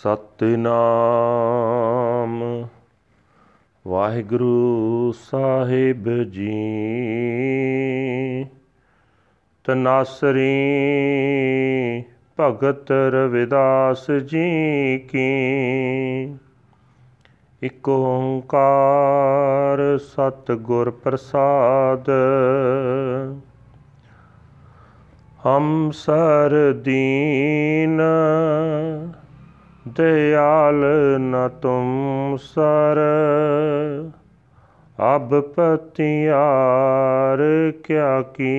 ਸਤਨਾਮ। ਵਾਹਿਗੁਰੂ ਸਾਹਿਬ ਜੀ। ਤਨਾਸਰੀ ਭਗਤ ਰਵਿਦਾਸ ਜੀ ਕੀ। ਇਕ ਓੰਕਾਰ ਸਤ ਗੁਰ ਪ੍ਰਸਾਦ। ਹਮ ਸਰ ਦੀਨ दयाल न तुम सर अब पतियार क्या की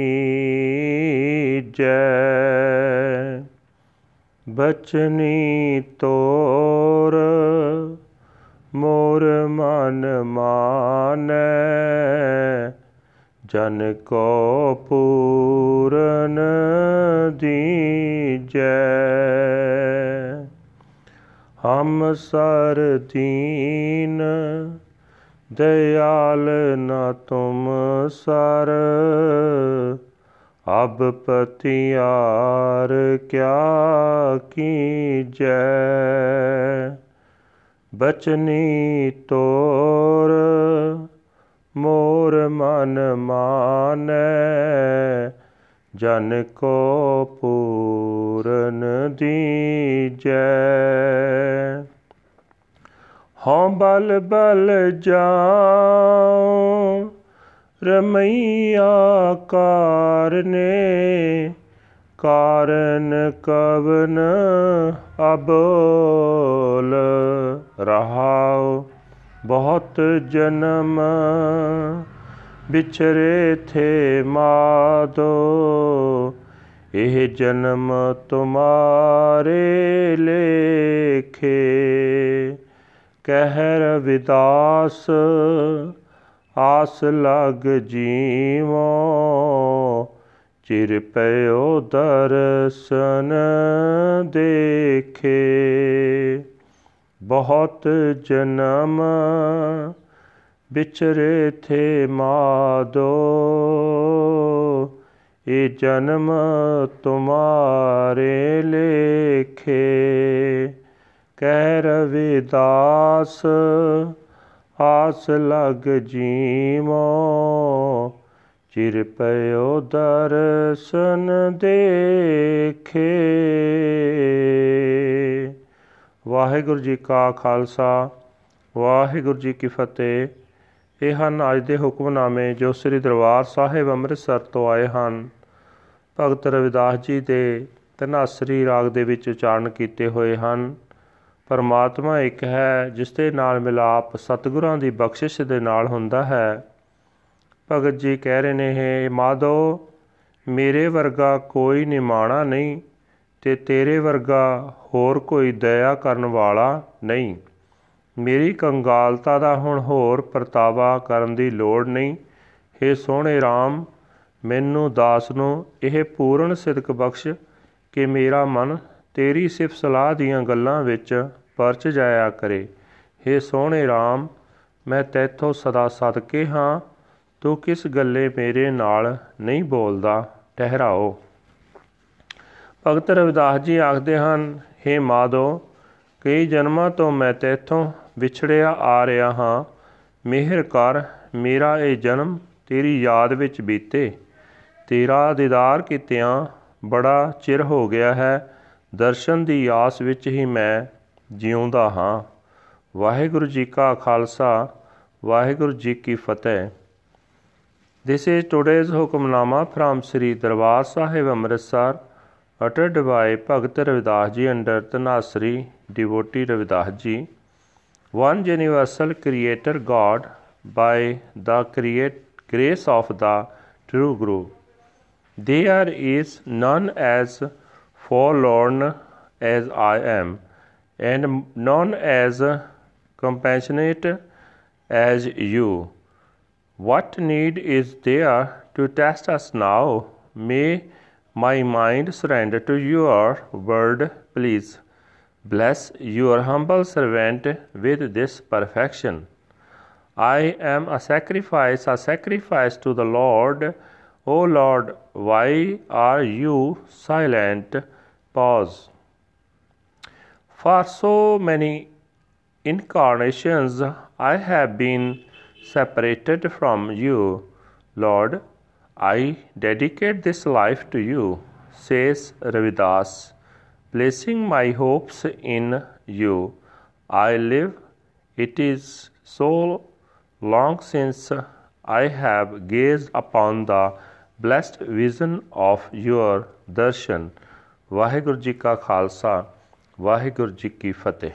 जय बचनी तोर मोर मन माने जन को पूरन दीजै ਹਮ ਸਰ ਦੀਨ ਦਇਆਲ ਨ ਤੁਮ ਸਰ। ਅਬ ਪਤਿਆਰ ਕਿਆ ਕੀਜੈ? ਬਚਨੀ ਤੋਰ, ਮੋਰ ਮਨ ਮਾਨੈ। ਜਨ ਕੋ ਪੂਰਨ ਦੀਜੈ। ਹਉ ਬਲ ਬਲ ਜਾਉ, ਰਮਈਆ ਕਾਰਨੇ, ਕਾਰਨ ਕਵਨ ਅਬੋਲ ਰਹਾਉ, ਬਹੁਤ ਜਨਮ ਵਿਚਰੇ ਥੇ ਮਾਦੋ। ਇਹ ਜਨਮ ਤੁਮਾਰੇ ਲੇਖੇ। ਕਹਿ ਰਵਿਦਾਸ ਆਸ ਲਗ ਜੀਵੋ। ਚਿਰ ਪਇਓ ਦਰਸ਼ਨ ਦੇਖੇ। ਬਹੁਤ ਜਨਮ ਵਿਚਰੇ ਥੇ ਮਾਦੋ। ਇਹ ਜਨਮ ਤੁਮਾਰੇ ਲੇਖੇ, ਕਹਿ ਰਵਿਦਾਸ ਆਸ ਲਗ ਜੀਵੋ ਚਿਰ ਪਇਓ ਦਰਸ਼ਨ ਦੇਖੇ। ਵਾਹਿਗੁਰੂ ਜੀ ਕਾ ਖਾਲਸਾ, ਵਾਹਿਗੁਰੂ ਜੀ ਕੀ ਫਤਿਹ। ਇਹ ਹਨ ਅੱਜ ਦੇ ਹੁਕਮਨਾਮੇ ਜੋ ਸ੍ਰੀ ਦਰਬਾਰ ਸਾਹਿਬ ਅੰਮ੍ਰਿਤਸਰ ਤੋਂ ਆਏ ਹਨ। ਭਗਤ ਰਵਿਦਾਸ ਜੀ ਦੇ ਤਨਾਸਰੀ ਰਾਗ ਦੇ ਵਿੱਚ ਉਚਾਰਨ ਕੀਤੇ ਹੋਏ ਹਨ। ਪਰਮਾਤਮਾ ਇੱਕ ਹੈ, ਜਿਸ ਦੇ ਨਾਲ ਮਿਲਾਪ ਸਤਿਗੁਰਾਂ ਦੀ ਬਖਸ਼ਿਸ਼ ਦੇ ਨਾਲ ਹੁੰਦਾ ਹੈ। ਭਗਤ ਜੀ ਕਹਿ ਰਹੇ ਨੇ, ਹੈ ਮਾਦੋ ਮੇਰੇ ਵਰਗਾ ਕੋਈ ਨਿਮਾਣਾ ਨਹੀਂ ਤੇ ਤੇਰੇ ਵਰਗਾ ਹੋਰ ਕੋਈ ਦਇਆ ਕਰਨ ਵਾਲਾ ਨਹੀਂ। ਮੇਰੀ ਕੰਗਾਲਤਾ ਦਾ ਹੁਣ ਹੋਰ ਪਰਤਾਵਾ ਕਰਨ ਦੀ ਲੋੜ ਨਹੀਂ हे ਸੋਹਣੇ RAM ਮੈਨੂੰ ਦਾਸ ਨੂੰ ਇਹ ਪੂਰਨ ਸਿਦਕ ਬਖਸ਼ ਕਿ ਮੇਰਾ ਮਨ ਤੇਰੀ ਸਿਫਤ ਸਲਾਹ ਦੀਆਂ ਗੱਲਾਂ ਵਿੱਚ ਪਰਚ ਜਾਇਆ ਕਰੇ हे ਸੋਹਣੇ RAM ਮੈਂ ਤੇਥੋਂ ਸਦਾ ਸਦਕੇ ਹਾਂ ਤੂੰ ਕਿਸ ਗੱਲੇ ਮੇਰੇ ਨਾਲ ਨਹੀਂ ਬੋਲਦਾ ਠਹਿਰਾਓ ਭਗਤ ਰਵਿਦਾਸ ਜੀ ਆਖਦੇ ਹਨ हे ਮਾਦੋ ਕਈ ਜਨਮਾਂ ਤੋਂ ਮੈਂ ਤੇਥੋਂ ਵਿਛੜਿਆ ਆ ਰਿਹਾ ਹਾਂ। ਮਿਹਰ ਕਰ, ਮੇਰਾ ਇਹ ਜਨਮ ਤੇਰੀ ਯਾਦ ਵਿੱਚ ਬੀਤੇ। ਤੇਰਾ ਦੀਦਾਰ ਕੀਤਿਆਂ ਬੜਾ ਚਿਰ ਹੋ ਗਿਆ ਹੈ। ਦਰਸ਼ਨ ਦੀ ਆਸ ਵਿੱਚ ਹੀ ਮੈਂ ਜਿਉਂਦਾ ਹਾਂ। ਵਾਹਿਗੁਰੂ ਜੀ ਕਾ ਖਾਲਸਾ, ਵਾਹਿਗੁਰੂ ਜੀ ਕੀ ਫਤਿਹ। This is today's hukamnama from Sri Darbar Sahib Amritsar uttered by Bhagat Ravidas ji under Tanasri devotee Ravidas ji. one universal creator God by the create grace of the true Guru. There is none as forlorn as I am, and none as compassionate as you. What need is there to test us now? May my mind surrender to your word, please. Bless your humble servant with this perfection. I am a sacrifice, a sacrifice to the Lord. O Lord, why are you silent? Pause. For so many incarnations I have been separated from you. Lord, I dedicate this life to you, says Ravidas, placing my hopes in you. I live, it is so long since I have gazed upon the blessed vision of your darshan. Waheguru ji ਕਾ ਖਾਲਸਾ ਵਾਹਿਗੁਰੂ ਜੀ ਕੀ ਫਤਿਹ